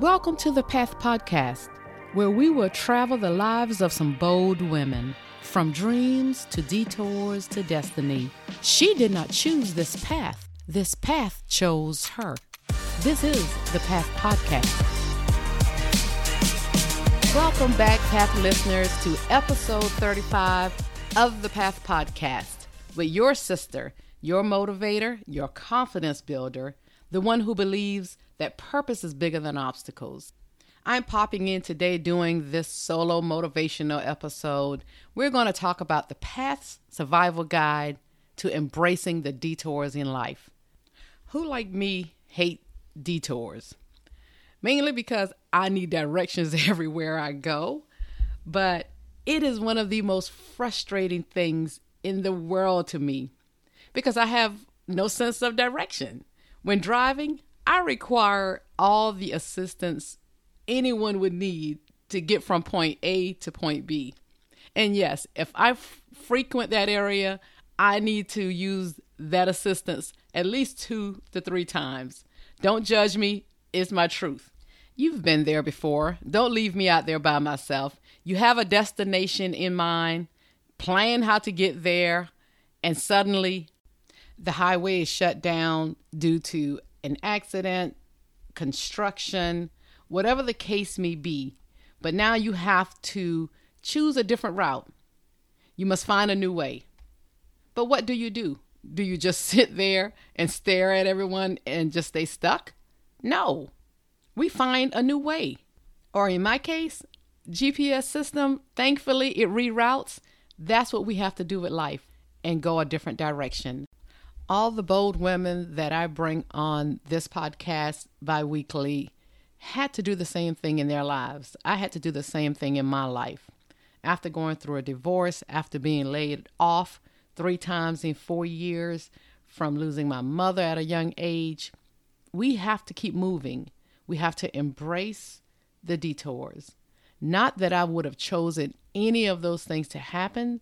Welcome to the Path Podcast, where we will travel the lives of some bold women, from dreams to detours to destiny. She did not choose this path, this path chose her. This is the Path Podcast. Welcome back, Path listeners, to episode 35 of the Path Podcast with your sister, your motivator, your confidence builder, the one who believes that purpose is bigger than obstacles. I'm popping in today doing this solo motivational episode. We're going to talk about the Path's survival guide to embracing the detours in life. Who, like me, hate detours? Mainly because I need directions everywhere I go, but it is one of the most frustrating things in the world to me because I have no sense of direction. When driving, I require all the assistance anyone would need to get from point A to point B. And yes, if I f- frequent that area, I need to use that assistance at least two to three times. Don't judge me, it's my truth. You've been there before. Don't leave me out there by myself. You have a destination in mind, plan how to get there, and suddenly the highway is shut down due to an accident, construction, whatever the case may be. But now you have to choose a different route. You must find a new way. But what do you do? Do you just sit there and stare at everyone and just stay stuck? No. We find a new way. Or in my case, GPS system, thankfully it reroutes. That's what we have to do with life and go a different direction all the bold women that I bring on this podcast biweekly had to do the same thing in their lives. I had to do the same thing in my life. After going through a divorce, after being laid off three times in four years, from losing my mother at a young age, we have to keep moving. We have to embrace the detours. Not that I would have chosen any of those things to happen,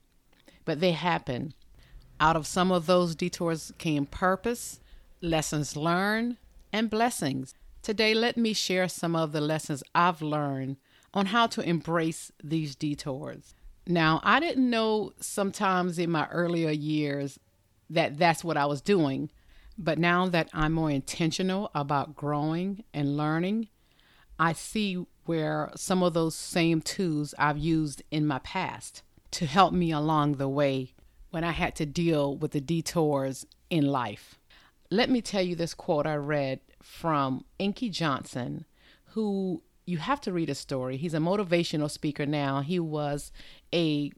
but they happen out of some of those detours came purpose, lessons learned, and blessings. Today, let me share some of the lessons I've learned on how to embrace these detours. Now, I didn't know sometimes in my earlier years that that's what I was doing, but now that I'm more intentional about growing and learning, I see where some of those same tools I've used in my past to help me along the way when I had to deal with the detours in life. Let me tell you this quote I read from Inky Johnson, who you have to read a story. He's a motivational speaker now. He was a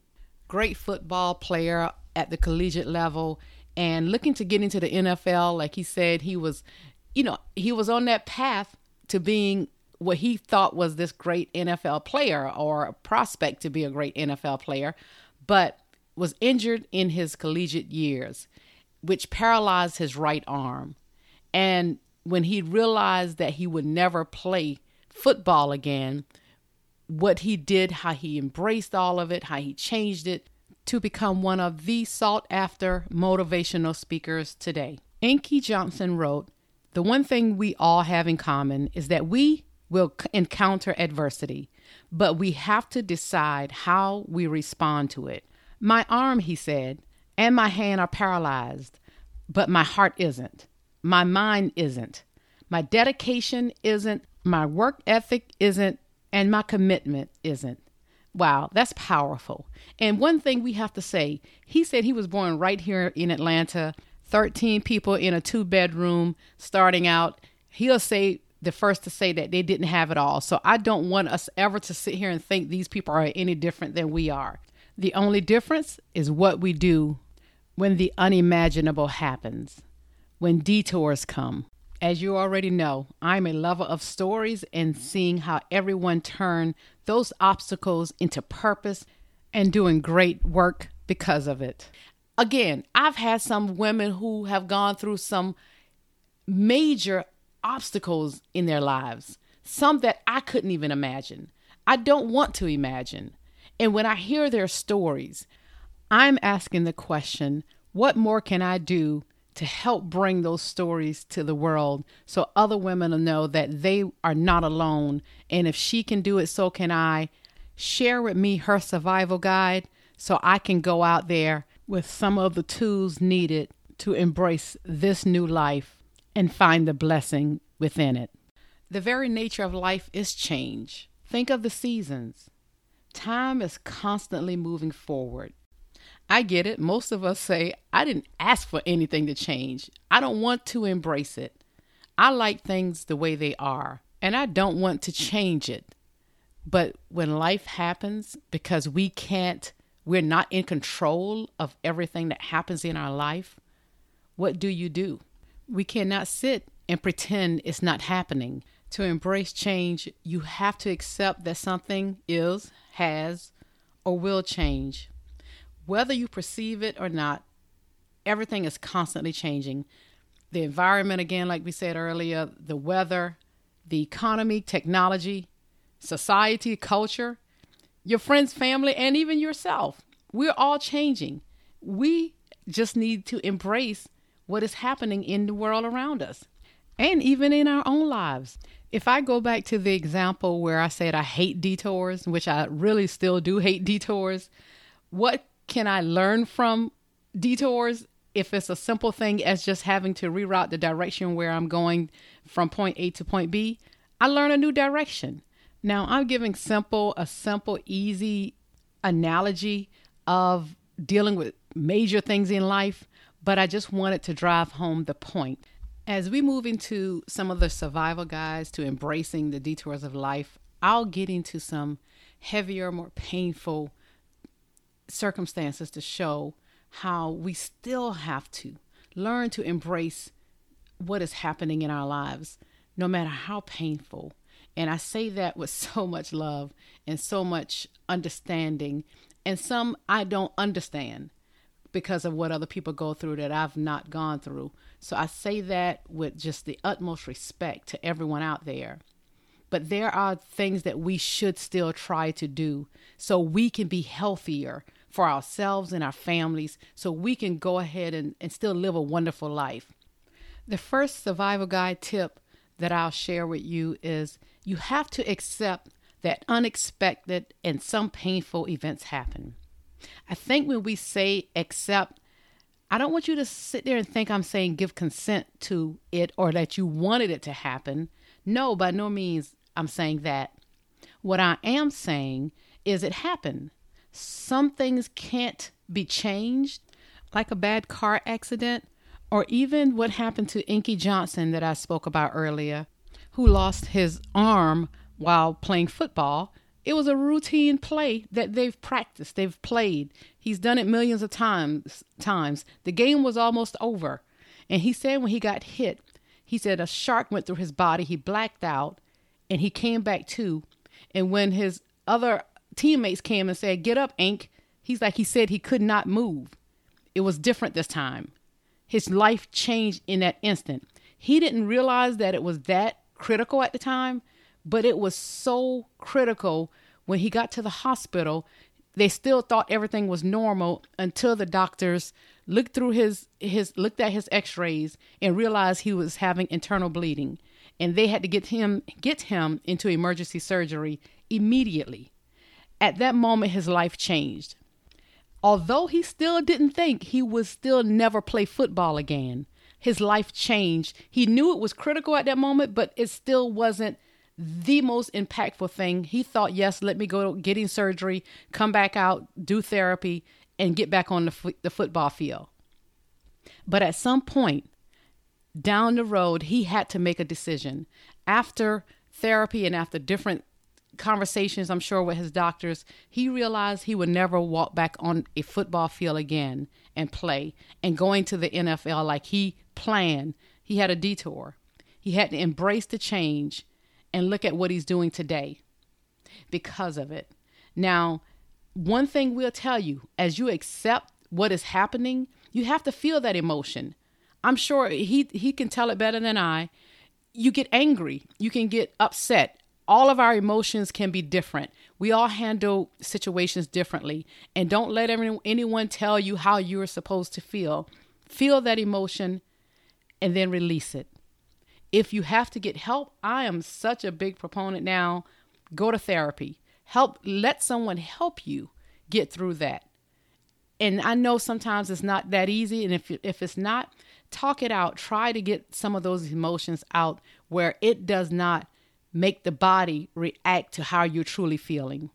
great football player at the collegiate level and looking to get into the NFL. Like he said, he was, you know, he was on that path to being what he thought was this great NFL player or prospect to be a great NFL player. But was injured in his collegiate years, which paralyzed his right arm. And when he realized that he would never play football again, what he did, how he embraced all of it, how he changed it to become one of the sought after motivational speakers today. Inky Johnson wrote, The one thing we all have in common is that we will encounter adversity, but we have to decide how we respond to it. My arm, he said, and my hand are paralyzed, but my heart isn't. My mind isn't. My dedication isn't. My work ethic isn't. And my commitment isn't. Wow, that's powerful. And one thing we have to say he said he was born right here in Atlanta, 13 people in a two bedroom starting out. He'll say the first to say that they didn't have it all. So I don't want us ever to sit here and think these people are any different than we are. The only difference is what we do when the unimaginable happens, when detours come. As you already know, I'm a lover of stories and seeing how everyone turned those obstacles into purpose and doing great work because of it. Again, I've had some women who have gone through some major obstacles in their lives, some that I couldn't even imagine. I don't want to imagine. And when I hear their stories, I'm asking the question what more can I do to help bring those stories to the world so other women will know that they are not alone. And if she can do it, so can I. Share with me her survival guide so I can go out there with some of the tools needed to embrace this new life and find the blessing within it. The very nature of life is change. Think of the seasons. Time is constantly moving forward. I get it. Most of us say, I didn't ask for anything to change. I don't want to embrace it. I like things the way they are, and I don't want to change it. But when life happens, because we can't, we're not in control of everything that happens in our life, what do you do? We cannot sit and pretend it's not happening. To embrace change, you have to accept that something is, has, or will change. Whether you perceive it or not, everything is constantly changing. The environment, again, like we said earlier, the weather, the economy, technology, society, culture, your friends, family, and even yourself. We're all changing. We just need to embrace what is happening in the world around us and even in our own lives. If I go back to the example where I said I hate detours, which I really still do hate detours, what can I learn from detours if it's a simple thing as just having to reroute the direction where I'm going from point A to point B? I learn a new direction. Now, I'm giving simple a simple easy analogy of dealing with major things in life, but I just wanted to drive home the point. As we move into some of the survival guides to embracing the detours of life, I'll get into some heavier, more painful circumstances to show how we still have to learn to embrace what is happening in our lives, no matter how painful. And I say that with so much love and so much understanding. And some I don't understand because of what other people go through that I've not gone through. So I say that with just the utmost respect to everyone out there. But there are things that we should still try to do so we can be healthier for ourselves and our families so we can go ahead and, and still live a wonderful life. The first survival guide tip that I'll share with you is you have to accept that unexpected and some painful events happen. I think when we say accept, I don't want you to sit there and think I'm saying give consent to it or that you wanted it to happen. No, by no means I'm saying that. What I am saying is it happened. Some things can't be changed, like a bad car accident, or even what happened to Inky Johnson that I spoke about earlier, who lost his arm while playing football. It was a routine play that they've practiced, they've played. He's done it millions of times. Times the game was almost over, and he said when he got hit, he said a shark went through his body. He blacked out, and he came back to. And when his other teammates came and said, Get up, Ink. He's like, he said he could not move. It was different this time. His life changed in that instant. He didn't realize that it was that critical at the time, but it was so critical when he got to the hospital. They still thought everything was normal until the doctors looked through his his looked at his x-rays and realized he was having internal bleeding and they had to get him get him into emergency surgery immediately at that moment, his life changed. Although he still didn't think he would still never play football again, his life changed. He knew it was critical at that moment, but it still wasn't the most impactful thing. He thought, yes, let me go getting surgery, come back out, do therapy, and get back on the, f- the football field. But at some point down the road, he had to make a decision. After therapy and after different conversations, I'm sure, with his doctors, he realized he would never walk back on a football field again and play. And going to the NFL like he planned, he had a detour. He had to embrace the change and look at what he's doing today because of it. Now, one thing we'll tell you as you accept what is happening, you have to feel that emotion. I'm sure he he can tell it better than I. You get angry, you can get upset, all of our emotions can be different. We all handle situations differently. And don't let anyone tell you how you're supposed to feel. Feel that emotion and then release it. If you have to get help, I am such a big proponent now. Go to therapy. Help let someone help you get through that. And I know sometimes it's not that easy and if if it's not, talk it out. Try to get some of those emotions out where it does not make the body react to how you're truly feeling.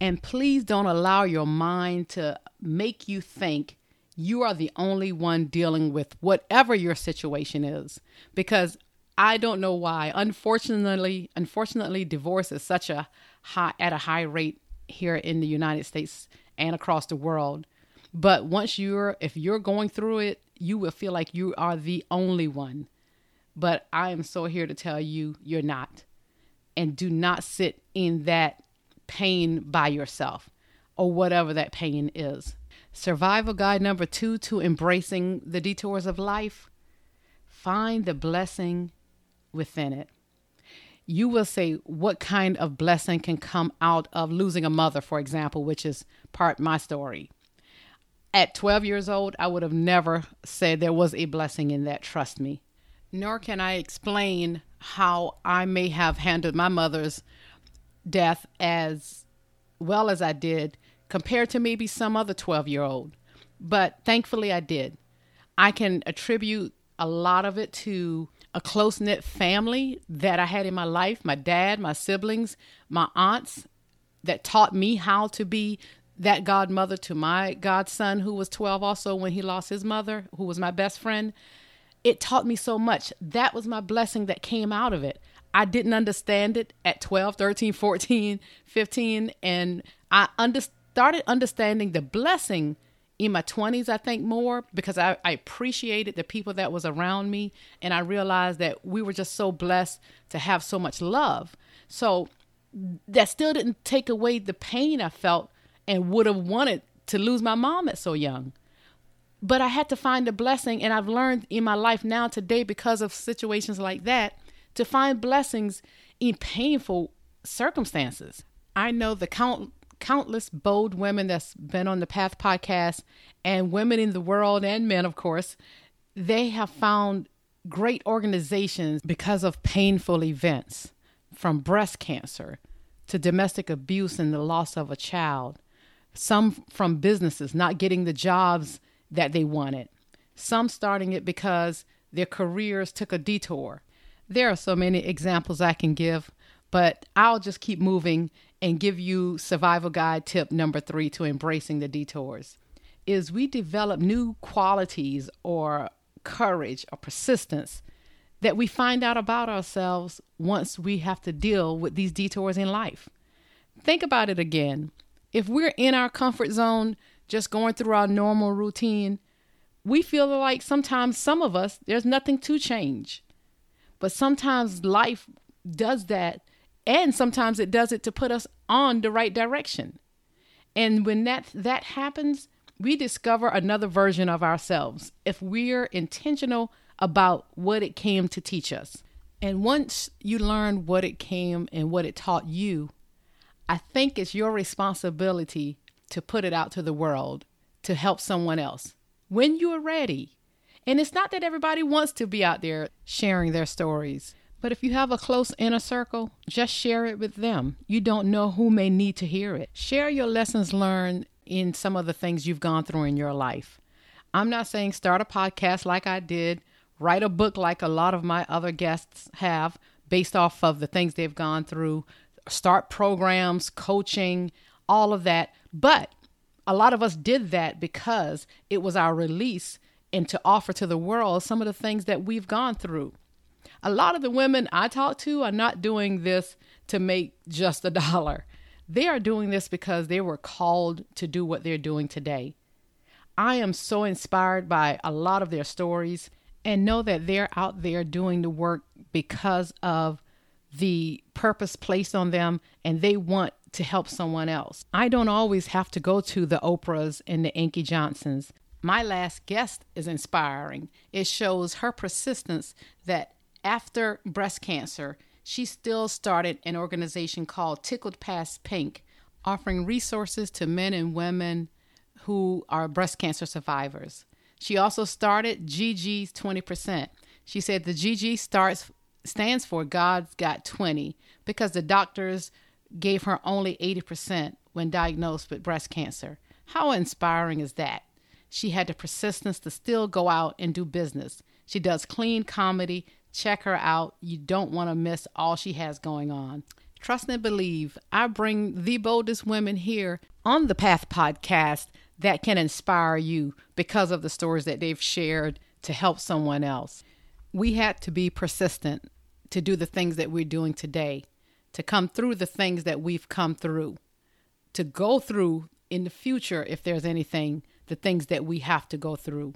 And please don't allow your mind to make you think you are the only one dealing with whatever your situation is because I don't know why. Unfortunately, unfortunately divorce is such a high at a high rate here in the United States and across the world. But once you're if you're going through it, you will feel like you are the only one. But I am so here to tell you you're not. And do not sit in that pain by yourself or whatever that pain is. Survival guide number two to embracing the detours of life find the blessing within it. You will say what kind of blessing can come out of losing a mother, for example, which is part my story. At 12 years old, I would have never said there was a blessing in that, trust me. Nor can I explain how I may have handled my mother's death as well as I did compared to maybe some other 12 year old. But thankfully, I did. I can attribute a lot of it to a close knit family that I had in my life my dad, my siblings, my aunts that taught me how to be that godmother to my godson who was 12 also when he lost his mother, who was my best friend. It taught me so much. That was my blessing that came out of it. I didn't understand it at 12, 13, 14, 15. And I under, started understanding the blessing in my 20s, I think more because I, I, appreciated the people that was around me. And I realized that we were just so blessed to have so much love. So that still didn't take away the pain I felt and would have wanted to lose my mom at so young. But I had to find a blessing. And I've learned in my life now today because of situations like that to find blessings in painful circumstances. I know the count, countless bold women that's been on the Path podcast and women in the world and men, of course, they have found great organizations because of painful events from breast cancer to domestic abuse and the loss of a child, some from businesses not getting the jobs that they wanted, some starting it because their careers took a detour. There are so many examples I can give, but I'll just keep moving and give you survival guide tip number 3 to embracing the detours. Is we develop new qualities or courage or persistence that we find out about ourselves once we have to deal with these detours in life. Think about it again. If we're in our comfort zone, just going through our normal routine, we feel like sometimes some of us, there's nothing to change. But sometimes life does that. And sometimes it does it to put us on the right direction. And when that, that happens, we discover another version of ourselves if we're intentional about what it came to teach us. And once you learn what it came and what it taught you, I think it's your responsibility to put it out to the world to help someone else when you're ready. And it's not that everybody wants to be out there sharing their stories. But if you have a close inner circle, just share it with them. You don't know who may need to hear it. Share your lessons learned in some of the things you've gone through in your life. I'm not saying start a podcast like I did, write a book like a lot of my other guests have based off of the things they've gone through, start programs, coaching, all of that. But a lot of us did that because it was our release and to offer to the world some of the things that we've gone through. A lot of the women I talk to are not doing this to make just a dollar. They are doing this because they were called to do what they're doing today. I am so inspired by a lot of their stories and know that they're out there doing the work because of the purpose placed on them and they want to help someone else. I don't always have to go to the Oprahs and the Inky Johnsons my last guest is inspiring. It shows her persistence that after breast cancer, she still started an organization called Tickled Past Pink, offering resources to men and women who are breast cancer survivors. She also started GG's 20%. She said the GG starts stands for God's Got 20 because the doctors gave her only 80% when diagnosed with breast cancer. How inspiring is that? She had the persistence to still go out and do business. She does clean comedy. Check her out. You don't want to miss all she has going on. Trust and believe. I bring the boldest women here on the Path podcast that can inspire you because of the stories that they've shared to help someone else. We had to be persistent to do the things that we're doing today, to come through the things that we've come through, to go through in the future, if there's anything, the things that we have to go through.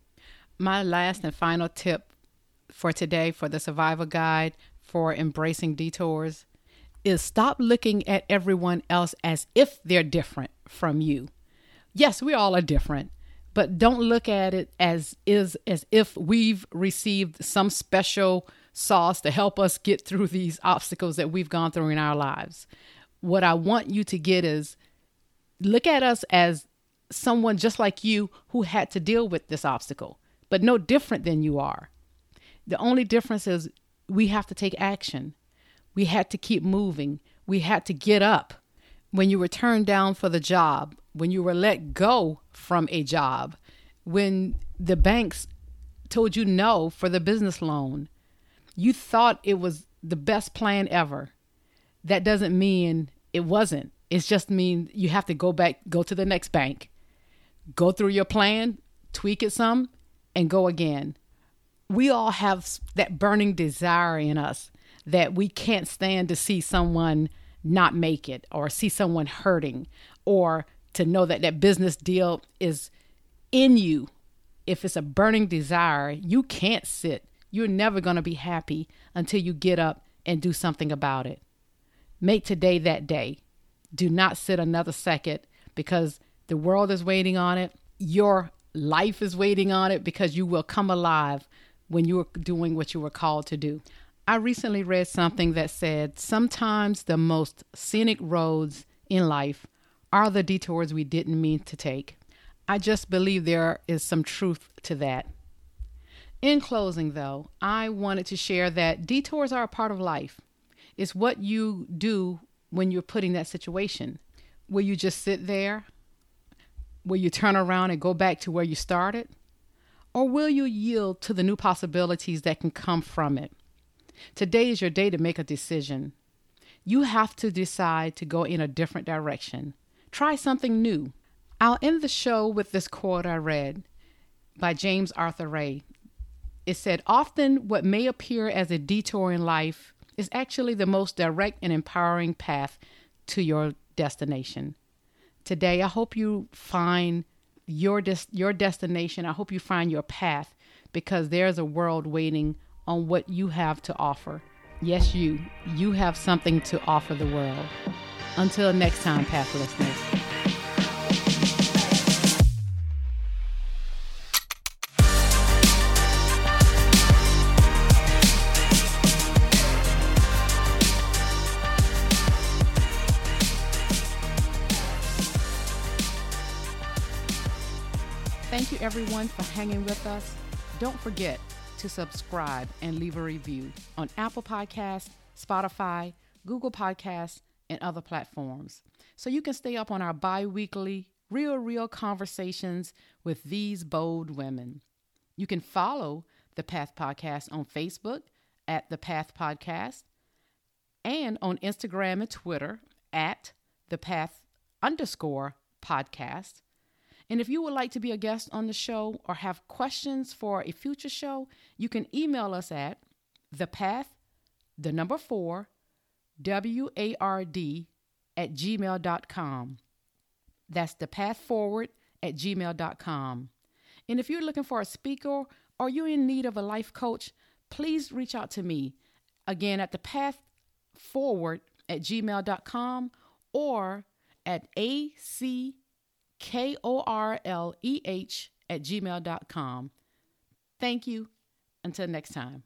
My last and final tip for today for the survival guide for embracing detours is stop looking at everyone else as if they're different from you. Yes, we all are different, but don't look at it as is as if we've received some special sauce to help us get through these obstacles that we've gone through in our lives. What I want you to get is look at us as someone just like you who had to deal with this obstacle, but no different than you are. The only difference is we have to take action. We had to keep moving. We had to get up. When you were turned down for the job, when you were let go from a job, when the banks told you no for the business loan, you thought it was the best plan ever. That doesn't mean it wasn't. It just means you have to go back, go to the next bank, go through your plan, tweak it some, and go again. We all have that burning desire in us that we can't stand to see someone not make it or see someone hurting or to know that that business deal is in you. If it's a burning desire, you can't sit. You're never going to be happy until you get up and do something about it. Make today that day. Do not sit another second because the world is waiting on it. Your life is waiting on it because you will come alive when you are doing what you were called to do. I recently read something that said sometimes the most scenic roads in life are the detours we didn't mean to take. I just believe there is some truth to that. In closing, though, I wanted to share that detours are a part of life. It's what you do when you're put in that situation. Will you just sit there? Will you turn around and go back to where you started? Or will you yield to the new possibilities that can come from it? Today is your day to make a decision. You have to decide to go in a different direction. Try something new. I'll end the show with this quote I read by James Arthur Ray. It said, Often what may appear as a detour in life is actually the most direct and empowering path to your destination. Today, I hope you find your des- your destination. I hope you find your path because there's a world waiting on what you have to offer. Yes, you. You have something to offer the world. Until next time, Path listeners. Everyone, for hanging with us. Don't forget to subscribe and leave a review on Apple Podcasts, Spotify, Google Podcasts, and other platforms so you can stay up on our bi weekly, real, real conversations with these bold women. You can follow the Path Podcast on Facebook at the Path Podcast and on Instagram and Twitter at the Path underscore podcast. And if you would like to be a guest on the show or have questions for a future show, you can email us at the path, the number four, W A R D at gmail.com. That's the path forward at gmail.com. And if you're looking for a speaker or you're in need of a life coach, please reach out to me again at the path forward at gmail.com or at AC K O R L E H at gmail.com. Thank you. Until next time.